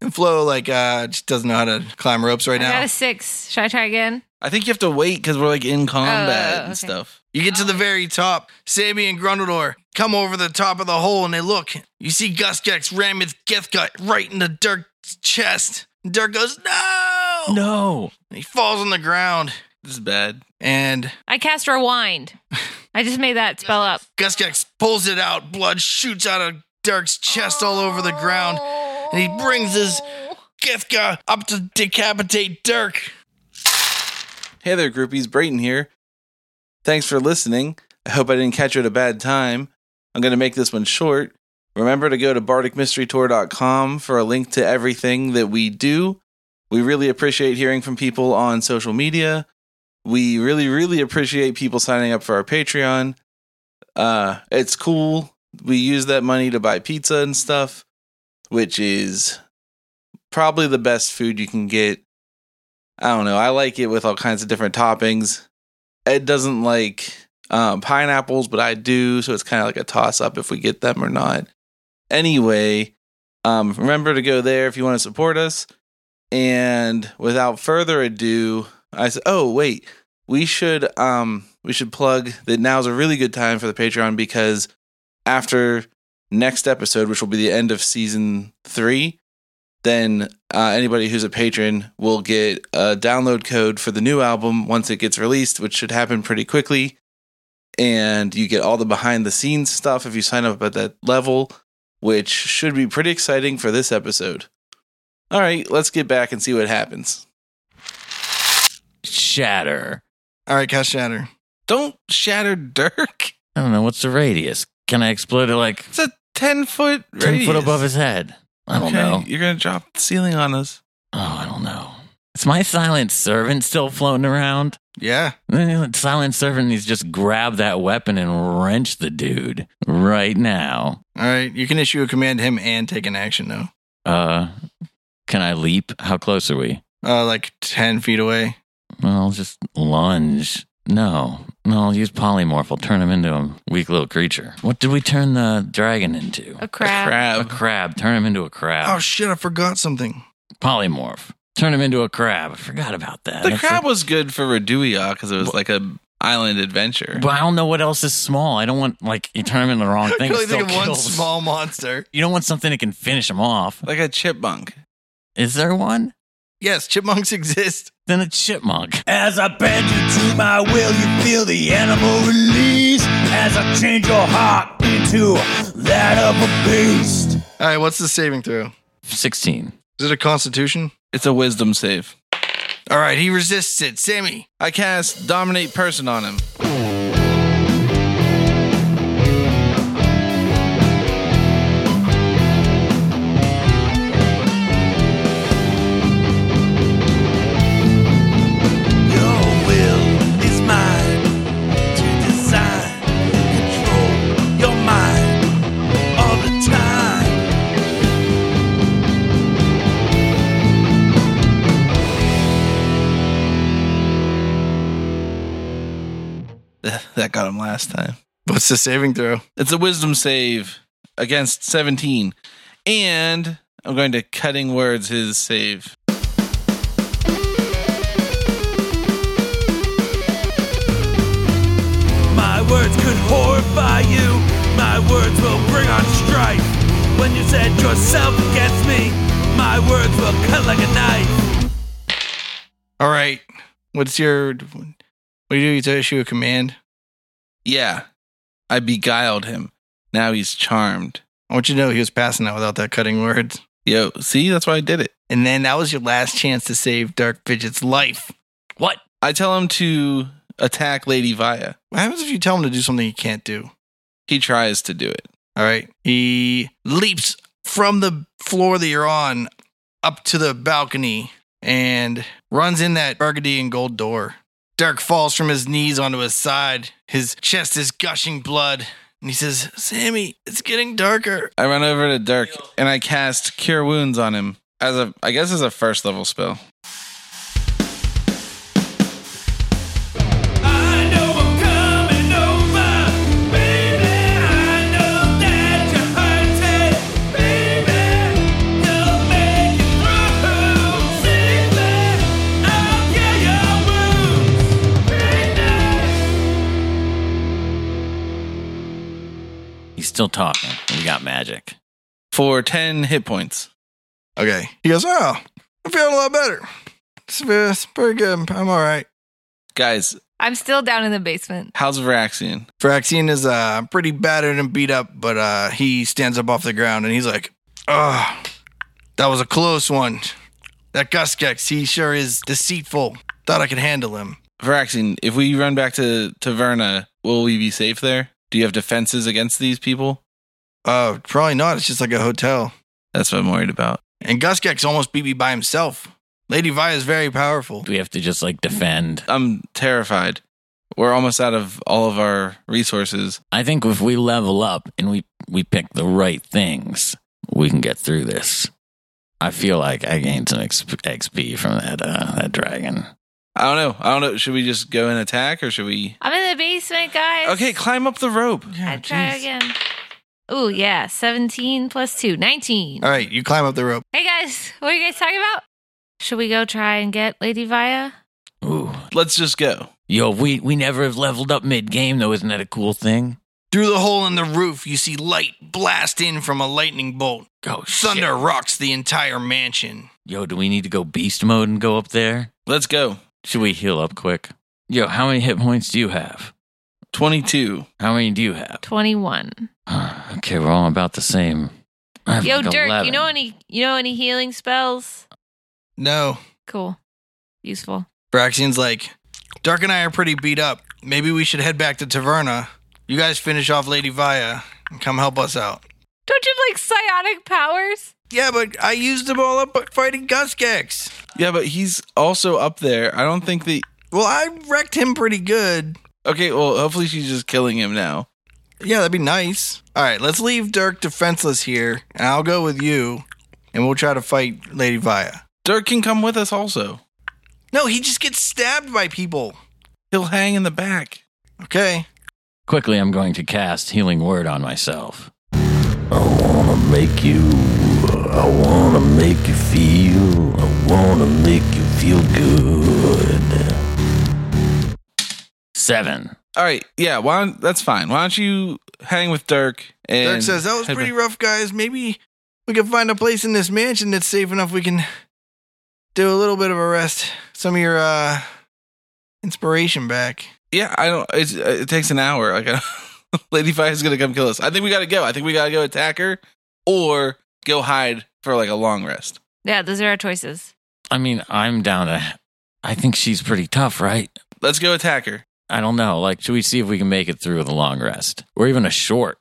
S5: And Flo like uh just doesn't know how to climb ropes right now.
S3: I got a six. Should I try again?
S1: I think you have to wait because we're like in combat
S3: Oh,
S1: and
S3: okay.
S1: stuff.
S5: You get to the very top. Sammy and Grundledor come over the top of the hole and they look. You see Guskex ram his Githgut right into Dirk's chest. And Dirk goes, No!
S2: No.
S5: And he falls on the ground.
S1: This is bad.
S5: And
S3: I cast rewind. I just made that spell up.
S5: Guskex pulls it out. Blood shoots out of Dirk's chest all over the ground. And he brings his Githka up to decapitate Dirk.
S1: Hey there, groupies. Brayton here. Thanks for listening. I hope I didn't catch you at a bad time. I'm going to make this one short. Remember to go to bardicmysterytour.com for a link to everything that we do. We really appreciate hearing from people on social media. We really, really appreciate people signing up for our Patreon. Uh, it's cool. We use that money to buy pizza and stuff, which is probably the best food you can get. I don't know. I like it with all kinds of different toppings. Ed doesn't like um, pineapples, but I do, so it's kind of like a toss up if we get them or not. Anyway, um, remember to go there if you want to support us. And without further ado, I said, "Oh wait, we should um we should plug that now's a really good time for the Patreon because after next episode, which will be the end of season three, then uh, anybody who's a patron will get a download code for the new album once it gets released, which should happen pretty quickly. And you get all the behind the scenes stuff if you sign up at that level, which should be pretty exciting for this episode. All right, let's get back and see what happens.
S2: Shatter.
S5: All right, cast shatter.
S1: Don't shatter Dirk.
S2: I don't know. What's the radius? Can I explode it like
S1: It's a 10 foot
S2: 10
S1: radius.
S2: foot above his head? I don't
S1: Okay,
S2: know.
S1: You're going to drop the ceiling on us.
S2: Oh, I don't know. Is my silent servant still floating around?
S5: Yeah.
S2: Silent servant needs to just grab that weapon and wrench the dude right now.
S5: All right. You can issue a command to him and take an action though.
S2: Uh, can I leap? How close are we?
S5: Uh, like ten feet away.
S2: Well, I'll just lunge. No, no, I'll use polymorph. I'll turn him into a weak little creature. What did we turn the dragon into?
S3: A crab.
S2: A
S1: Crab.
S2: crab. Turn him into a crab.
S5: Oh shit! I forgot something.
S2: polymorph. Turn him into a crab. I forgot about that.
S1: The
S2: That's
S1: crab
S2: like-
S1: was good for Reduia because it was like a island adventure.
S2: but I don't know what else is small. I don't want like you turn him into the wrong
S5: I
S2: thing.
S5: can
S2: it
S5: only think of
S2: still
S5: one small monster.
S2: You don't want something that can finish him off.
S1: Like a chipmunk.
S2: Is there one?
S5: Yes, chipmunks exist.
S2: Then a chipmunk.
S7: As I bend you to my will, you feel the animal release. As I change your heart into that of a beast.
S5: All right. What's the saving throw?
S2: Sixteen.
S5: Is it a Constitution?
S1: It's a wisdom save.
S5: All right. He resists it. Sammy.
S1: I cast Dominate Person on him. That got him last time.
S5: What's the saving throw?
S1: It's a wisdom save against 17. And I'm going to cutting words his save.
S7: My words could horrify you. My words will bring on strife. When you set yourself against me, my words will cut like a knife.
S5: All right. What's your? What do you do? You to issue a command.
S1: Yeah, I beguiled him. Now he's charmed.
S5: I want you to know he was passing out without that cutting words.
S1: Yo, see, that's why I did it.
S5: And then that was your last chance to save Dirk Fidget's life.
S2: What?
S1: I tell him to attack Lady Via.
S5: What happens if you tell him to do something he can't do?
S1: He tries to do it.
S5: All right. He leaps from the floor that you're on up to the balcony and runs in that burgundy and gold door. Dirk falls from his knees onto his side. His chest is gushing blood. And he says, Sammy, it's getting darker.
S1: I run over to Dirk and I cast Cure Wounds on him as a, I guess, as a first level spell.
S2: Still talking. We got magic.
S1: For 10 hit points.
S5: Okay. He goes, Oh, I'm feeling a lot better. It's, it's pretty good. I'm all right.
S1: Guys,
S3: I'm still down in the basement.
S1: how's Varaxian?
S5: Fraxian is uh, pretty battered and beat up, but uh, he stands up off the ground and he's like, Oh, that was a close one. That Guskex, he sure is deceitful. Thought I could handle him.
S1: Varaxian, if we run back to Taverna, will we be safe there? Do you have defenses against these people?
S5: Uh, probably not. It's just like a hotel.
S1: That's what I'm worried about.
S5: And Guskex almost beat me by himself. Lady Vi is very powerful.
S2: Do we have to just like defend?
S1: I'm terrified. We're almost out of all of our resources.
S2: I think if we level up and we we pick the right things, we can get through this. I feel like I gained some XP from that uh, that dragon.
S1: I don't know. I don't know. Should we just go and attack or should we?
S3: I'm in the basement, guys.
S1: Okay, climb up the rope.
S3: I try again. Ooh, yeah. 17 plus 2, 19.
S5: All right, you climb up the rope.
S3: Hey, guys. What are you guys talking about? Should we go try and get Lady Via?
S2: Ooh,
S1: Let's just go.
S2: yo, we we never have leveled up mid game though. Isn't that a cool thing?
S5: Through the hole in the roof, you see light blast in from a lightning bolt.
S2: Oh, shit.
S5: Thunder rocks the entire mansion.
S2: Yo, do we need to go beast mode and go up there?
S1: Let's go.
S2: Should we heal up quick? Yo, how many hit points do you have?
S1: 22.
S2: How many do you have?
S3: 21.
S2: okay, we're all about the same. I have
S3: Yo,
S2: like
S3: Dirk,
S2: 11.
S3: you know any you know any healing spells?
S5: No.
S3: Cool. Useful.
S5: Varaxian's like, Dirk and I are pretty beat up. Maybe we should head back to Taverna. You guys finish off Lady Via and come help us out.
S3: Don't you have like psionic powers?
S5: Yeah, but I used them all up fighting Guskex.
S1: Yeah, but he's also up there. I don't think the.
S5: Well, I wrecked him pretty good.
S1: Okay, well, hopefully she's just killing him now.
S5: Yeah, that'd be nice. All right, let's leave Dirk defenseless here, and I'll go with you, and we'll try to fight Lady Via.
S1: Dirk can come with us also.
S5: No, he just gets stabbed by people.
S1: He'll hang in the back.
S5: Okay.
S2: Quickly, I'm going to cast Healing Word on myself.
S9: I wanna make you, I wanna make you feel, I wanna make you feel good.
S2: Seven.
S1: All right, yeah, why don't, that's fine. Why don't you hang with Dirk? And
S5: Dirk says, That was pretty rough, guys. Maybe we can find a place in this mansion that's safe enough we can do a little bit of a rest. Some of your uh, inspiration back.
S1: Yeah, I don't. It's, it takes an hour. Like, Lady Fi is gonna come kill us. I think we gotta go. I think we gotta go attack her, or go hide for like a long rest.
S3: Yeah, those are our choices.
S2: I mean, I'm down to. I think she's pretty tough, right?
S1: Let's go attack her.
S2: I don't know. Like, should we see if we can make it through with a long rest or even a short?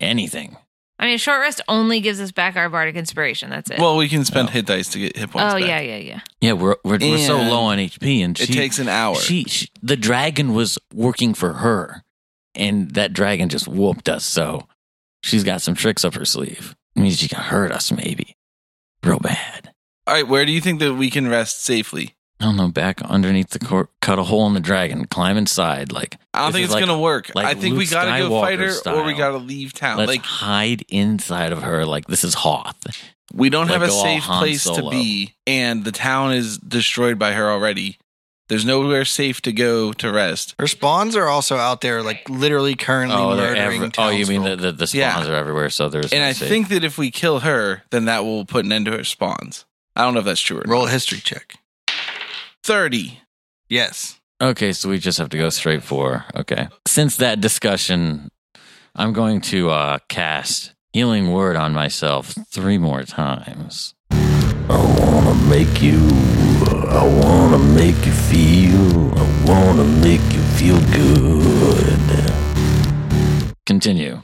S2: Anything.
S3: I mean, a short rest only gives us back our bardic inspiration. That's it.
S1: Well, we can spend
S2: Oh.
S1: hit dice to get hit points.
S3: oh
S1: back.
S3: yeah, yeah, yeah.
S2: Yeah, we're we're, we're so low on HP, and
S1: It takes an hour.
S2: She, she the dragon was working for her, and that dragon just whooped us. So she's got some tricks up her sleeve. Means she can hurt us, maybe, real bad.
S1: All right, where do you think that we can rest safely?
S2: I don't know. Back underneath the court, cut a hole in the dragon, climb inside. Like
S1: I don't think it's
S2: like-
S1: gonna work.
S2: like
S1: I think we gotta go fight her,
S2: Skywalker
S1: or we gotta leave town.
S2: let's
S1: like
S2: hide inside of her. Like this is Hoth.
S1: we don't have a safe place to be, and the town is destroyed by her already. There's nowhere safe to go to rest.
S5: Her spawns are also out there, like literally currently
S2: Oh,
S5: murdering.
S2: every, oh, you mean the
S5: townsfolk.
S2: the, the
S1: Yeah.
S2: spawns are everywhere? So there's
S1: And
S2: no
S1: I
S2: safe-
S1: think that if we kill her, then that will put an end to her spawns. I don't know if that's true or not.
S5: Roll a history check.
S1: Thirty.
S5: Yes.
S2: Okay, so we just have to go straight for okay. Since that discussion, I'm going to uh, cast Healing Word on myself three more times.
S9: I wanna make you, I wanna make you feel, I wanna make you feel good.
S2: Continue.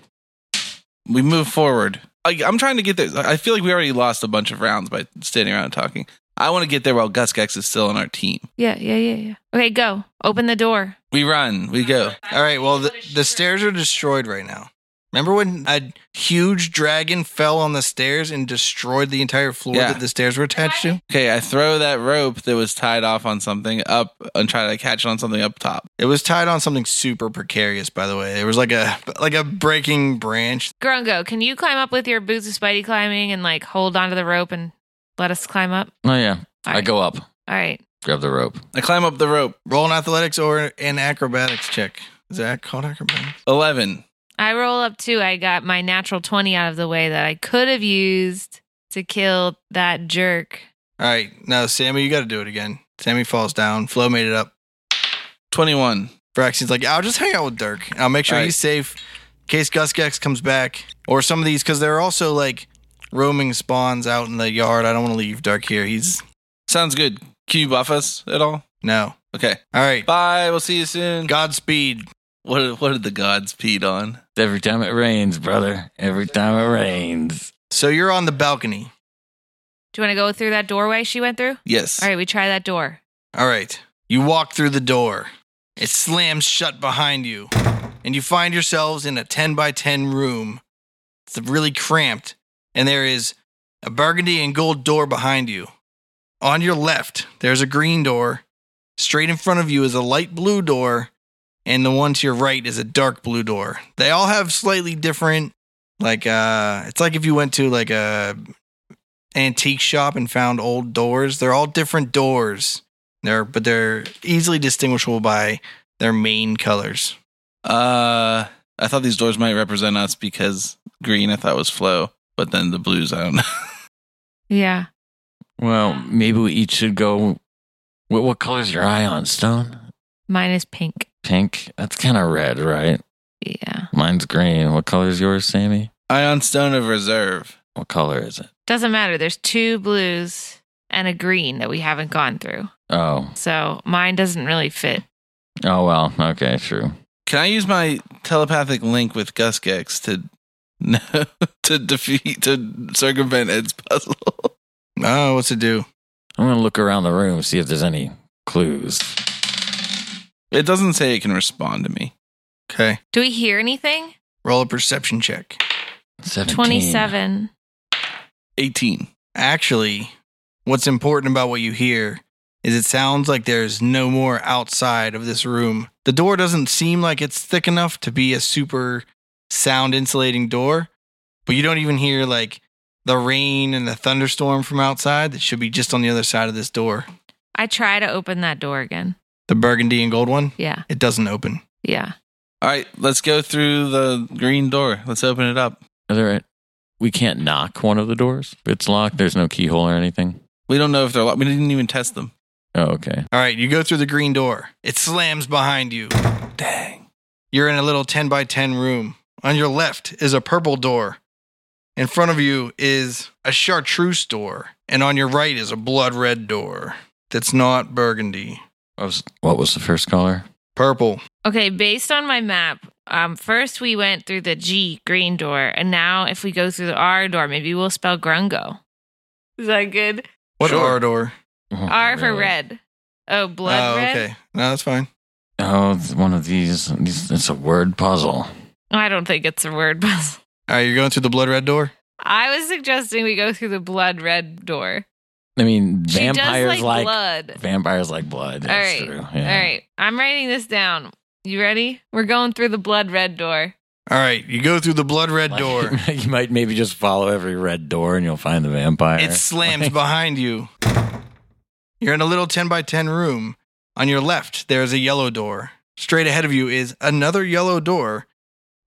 S1: We move forward. I, I'm trying to get there. I feel like we already lost a bunch of rounds by standing around and talking. I want to get there while Guskex is still on our team.
S3: Yeah, yeah, yeah, yeah. Okay, go. Open the door.
S1: We run. We go.
S5: All right. Well, the, the stairs are destroyed right now. Remember when a huge dragon fell on the stairs and destroyed the entire floor
S1: Yeah.
S5: that the stairs were attached to?
S1: Okay, I throw that rope that was tied off on something up and try to catch it on something up top.
S5: It was tied on something super precarious, by the way. It was like a like a breaking branch.
S3: Grungo, can you climb up with your boots of Spidey climbing and like hold onto the rope and let us climb up?
S2: Oh yeah,
S3: All
S2: I
S3: right.
S2: go up,
S3: All right.
S2: grab the rope.
S1: I climb up the rope.
S5: Roll an athletics or an acrobatics check. Is that called acrobatics?
S1: 11.
S3: I roll up too. I got my natural 20 out of the way that I could have used to kill that jerk.
S5: All right. Now, Sammy, you got to do it again. Sammy falls down. Flo made it up.
S1: 21.
S5: Braxton's like, I'll just hang out with Dirk. I'll make sure
S1: All right.
S5: he's safe in case Guskex comes back. Or some of these, because they're also like roaming spawns out in the yard. I don't want to leave Dirk here. He's
S1: Sounds good. Can you buff us at all?
S5: no.
S1: Okay.
S5: All right.
S1: Bye. We'll see you soon.
S5: Godspeed.
S1: What, what did the gods peed on?
S2: Every time it rains, brother. Every time it rains.
S5: So you're on the balcony.
S3: Do you want to go through that doorway she went through?
S1: Yes.
S3: All right, we try that door.
S5: All right. You walk through the door. It slams shut behind you, and you find yourselves in a 10 by 10 room. It's really cramped, and there is a burgundy and gold door behind you. On your left, there's a green door. Straight in front of you is a light blue door, and the one to your right is a dark blue door. They all have slightly different like uh it's like if you went to like a antique shop and found old doors. They're all different doors. They're but they're easily distinguishable by their main colors.
S1: Uh, I thought these doors might represent us because green I thought was Flo, but then the blues I don't know.
S3: Yeah.
S2: Well, maybe we each should go. What, what color's your Ioun Stone?
S3: Mine is pink.
S2: Pink? That's kind of red, right?
S3: Yeah.
S2: Mine's green. What color's yours, Sammy?
S1: Ioun Stone of Reserve.
S2: What color is it?
S3: Doesn't matter. There's two blues and a green that we haven't gone through.
S2: Oh.
S3: So mine doesn't really fit.
S2: Oh, well. Okay, true.
S1: Can I use my telepathic link with Guskex to to defeat to circumvent Ed's puzzle?
S5: Oh, what's it do?
S2: I'm going to look around the room, see if there's any clues.
S1: It doesn't say it can respond to me.
S5: Okay.
S3: Do we hear anything?
S5: Roll a perception check.
S2: 17.
S3: 27.
S1: 18.
S5: Actually, what's important about what you hear is it sounds like there's no more outside of this room. The door doesn't seem like it's thick enough to be a super sound insulating door, but you don't even hear like the rain and the thunderstorm from outside that should be just on the other side of this door.
S3: I try to open that door again.
S5: The burgundy and gold one,
S3: Yeah.
S5: it doesn't open.
S3: Yeah.
S1: All right, let's go through the green door. Let's open it up.
S2: Are there, we can't knock one of the doors? It's locked, there's no keyhole or anything?
S1: We don't know if they're locked. We didn't even test them.
S2: Oh, okay.
S5: All right, you go through the green door. It slams behind you.
S1: Dang.
S5: You're in a little 10 by 10 room. On your left is a purple door. In front of you is a chartreuse door. And on your right is a blood red door that's not burgundy.
S2: What was, what was the first color?
S5: Purple.
S3: Okay, based on my map, um, first we went through the G green door, and now if we go through the R door, maybe we'll spell Grungo. Is that good?
S5: What
S1: Sure.
S5: R door?
S2: Oh,
S3: R for
S2: really?
S3: red. Oh, blood
S5: oh,
S3: red.
S5: okay. No, that's fine.
S2: Oh, it's one of these, these. It's a word puzzle.
S3: I don't think it's a word puzzle.
S5: All right, you're going through the blood red door?
S3: I was suggesting we go through the blood red door.
S2: I mean,
S3: She
S2: vampires
S3: like,
S2: like,
S3: blood.
S2: vampires like blood.
S3: All
S2: That's
S3: right.
S2: true.
S3: All
S2: Yeah.
S3: right. I'm writing this down. You ready? We're going through the blood red door.
S5: All right, you go through the blood red
S2: Like,
S5: door.
S2: you might maybe just follow every red door and you'll find the vampire.
S5: It slams behind you. You're in a little 10 by 10 room. On your left, there's a yellow door. Straight ahead of you is another yellow door.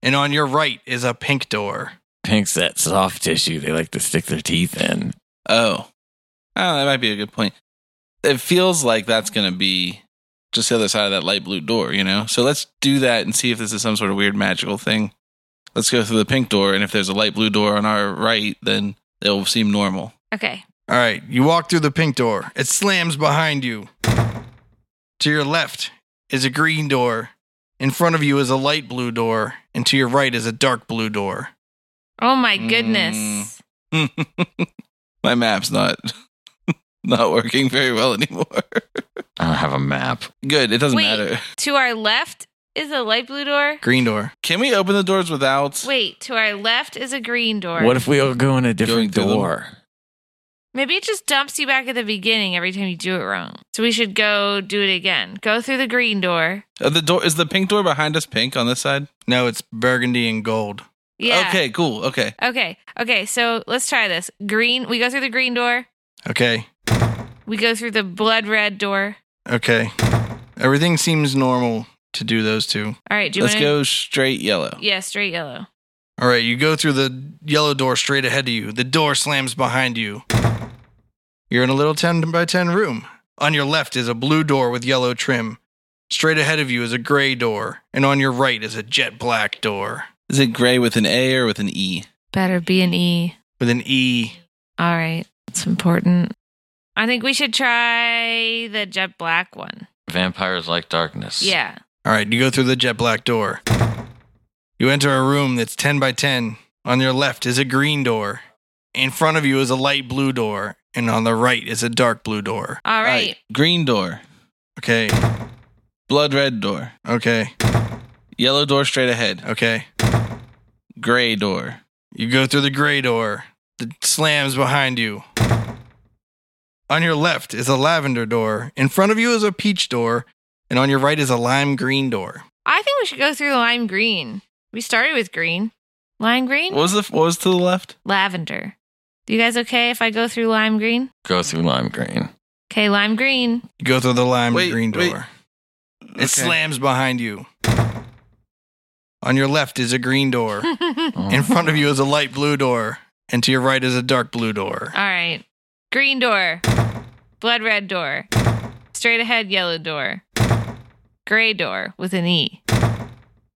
S5: And on your right is a pink door.
S2: Pink's that soft tissue they like to stick their teeth in.
S1: Oh. Oh, that might be a good point. It feels like that's going to be just the other side of that light blue door, you know? So let's do that and see if this is some sort of weird magical thing. Let's go through the pink door, and if there's a light blue door on our right, then it'll seem normal.
S3: Okay.
S5: All right, you walk through the pink door. It slams behind you. To your left is a green door. In front of you is a light blue door. And to your right is a dark blue door.
S3: Oh my goodness.
S1: Mm. My map's not not working very well anymore.
S2: I don't have a map.
S1: Good. It doesn't
S3: Wait.
S1: matter.
S3: To our left is a light blue door.
S5: Green door.
S1: Can we open the doors without?
S3: Wait, to our left is a green door.
S2: What if we all go in a different
S1: Going through them?
S2: door?
S3: Maybe it just dumps you back at the beginning every time you do it wrong. So we should go do it again. Go through the green door.
S1: Uh, the door is the pink door behind us. Pink on this side.
S5: No, it's burgundy and gold.
S3: Yeah.
S1: Okay. Cool. Okay.
S3: Okay. Okay. So let's try this. Green. We go through the green door.
S5: Okay.
S3: We go through the blood red door.
S5: Okay. Everything seems normal to do those two.
S3: All right. Do you
S1: Let's
S3: wanna-
S1: go straight yellow.
S3: Yeah, straight yellow.
S5: All right, you go through the yellow door straight ahead of you. The door slams behind you. You're in a little 10 by 10 room. On your left is a blue door with yellow trim. Straight ahead of you is a gray door, and on your right is a jet black door
S1: Is it gray with an A or with an E?
S3: Better be an E.
S5: with an E.
S3: All right. It's important. I think we should try the jet black one.
S2: Vampires like darkness.
S3: Yeah.
S5: All right, you go through the jet black door. You enter a room that's 10 by 10. On your left is a green door. In front of you is a light blue door, and on the right is a dark blue door.
S3: All right.
S1: Green door.
S5: Okay,
S1: Blood red door.
S5: okay,
S1: Yellow door straight ahead.
S5: okay.
S1: Gray door.
S5: You go through the gray door that slams behind you. On your left is a lavender door. In front of you is a peach door. And on your right is a lime green door.
S3: I think we should go through the lime green. We started with green. Lime green?
S1: What was the what was to the left?
S3: Lavender. You guys okay if I go through lime green?
S2: Go through lime green.
S3: Okay, lime green.
S5: You go through the lime
S1: Wait,
S5: green
S1: wait.
S5: door.
S1: Okay.
S5: It slams behind you. On your left is a green door.
S2: Oh.
S5: In front of you is a light blue door. And to your right is a dark blue door.
S3: All right. Green door. Blood red door. Straight ahead yellow door. Gray door with an E.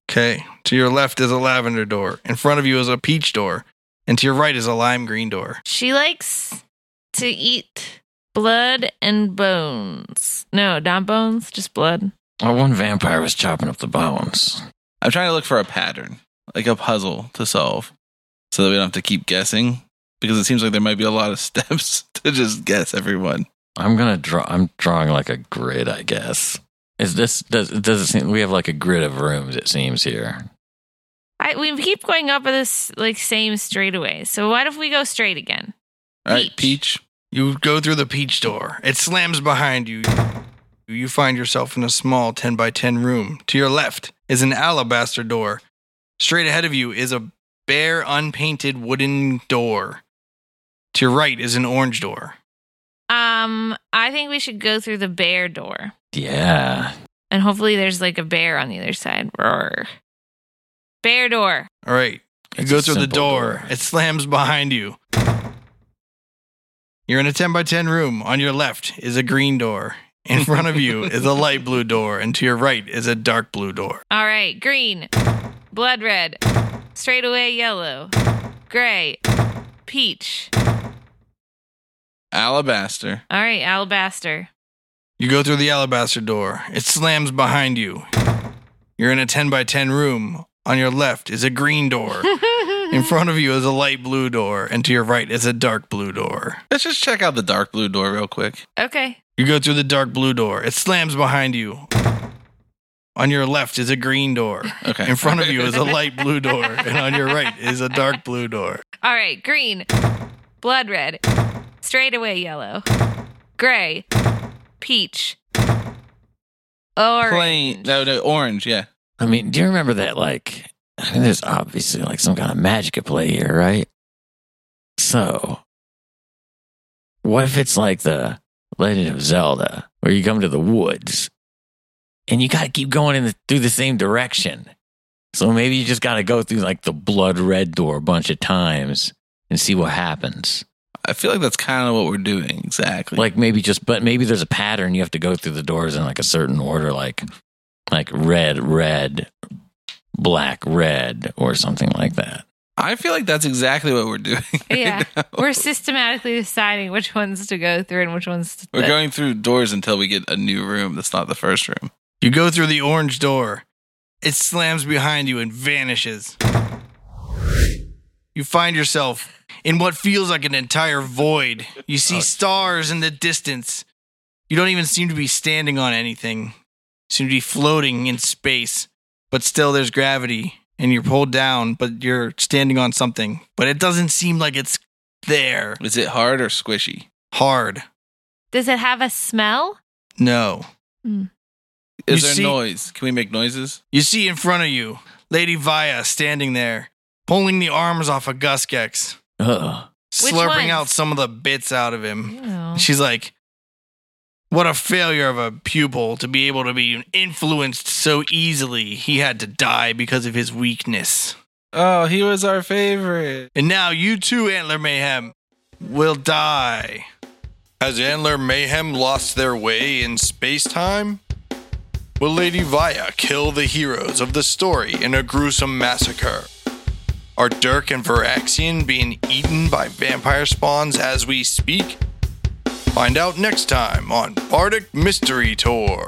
S5: Okay. To your left is a lavender door. In front of you is a peach door. And to your right is a lime green door.
S3: She likes to eat blood and bones. No, not bones, just blood.
S2: Oh, one vampire was chopping up the bones.
S1: I'm trying to look for a pattern, like a puzzle to solve, so that we don't have to keep guessing. Because it seems like there might be a lot of steps to just guess everyone.
S2: I'm gonna draw. I'm drawing like a grid, I guess. Is this does does it seem we have like a grid of rooms? It seems here.
S3: I we keep going up this like same straightaway. So what if we go straight again?
S1: All right,
S3: Peach.
S1: peach.
S5: You go through the peach door. It slams behind you. You find yourself in a small 10 by 10 room. To your left is an alabaster door. Straight ahead of you is a bare, unpainted wooden door. To your right is an orange door.
S3: Um, I think we should go through the bear door.
S2: Yeah.
S3: And hopefully there's like a bear on the other side. Roar. Bear door.
S5: All right. You
S2: It's
S5: go through the door.
S2: door.
S5: It slams behind you. You're in a 10 by 10 room. On your left is a green door. In front of you is a light blue door. And to your right is a dark blue door.
S3: All right, green. Blood red. Straight away yellow. Gray. Peach.
S1: Alabaster.
S3: All right, alabaster.
S5: You go through the alabaster door. It slams behind you. You're in a 10 by 10 room. On your left is a green door. In front of you is a light blue door. And to your right is a dark blue door.
S1: Let's just check out the dark blue door real quick.
S3: Okay.
S5: You go through the dark blue door. It slams behind you. On your left is a green door.
S1: Okay.
S5: In front of you is a light blue door. And on your right is a dark blue door.
S3: All right, green. Blood red. Straight away yellow. Gray. Peach. Orange.
S1: Plain. No, no, orange. Yeah.
S2: I mean, do you remember that? Like, I mean, there's obviously like some kind of magic at play here, right? So, what if it's like the Legend of Zelda, where you come to the woods and you got to keep going in the, through the same direction? So maybe you just got to go through like the blood red door a bunch of times and see what happens.
S1: I feel like that's kind of what we're doing. Exactly.
S2: Like maybe just, but maybe there's a pattern. You have to go through the doors in like a certain order, like like red, red, black, red, or something like that.
S1: I feel like that's exactly what we're doing. right
S3: Yeah.
S1: now.
S3: We're systematically deciding which ones to go through and which ones to.
S1: We're going through doors until we get a new room that's not the first room.
S5: You go through the orange door. It slams behind you and vanishes. You find yourself in what feels like an entire void. You see oh. stars in the distance. You don't even seem to be standing on anything. You seem to be floating in space, but still there's gravity and you're pulled down, but you're standing on something. But it doesn't seem like it's there.
S1: Is it hard or squishy?
S5: Hard.
S3: Does it have a smell?
S5: No. Hmm.
S1: Is
S5: You
S1: there
S5: see-
S1: noise? Can we make noises?
S5: You see in front of you Lady Via standing there, pulling the arms off of Guskex,
S2: Ugh.
S3: Which
S5: slurping
S3: ones?
S5: out some of the bits out of him.
S3: Ew.
S5: She's like, what a failure of a pupil to be able to be influenced so easily. He had to die because of his weakness.
S1: Oh, he was our favorite.
S5: And now you too, Antler Mayhem, will die.
S6: Has Antler Mayhem lost their way in space time? Will Lady Via kill the heroes of the story in a gruesome massacre? Are Dirk and Varaxian being eaten by vampire spawns as we speak? Find out next time on Bardic Mystery Tour.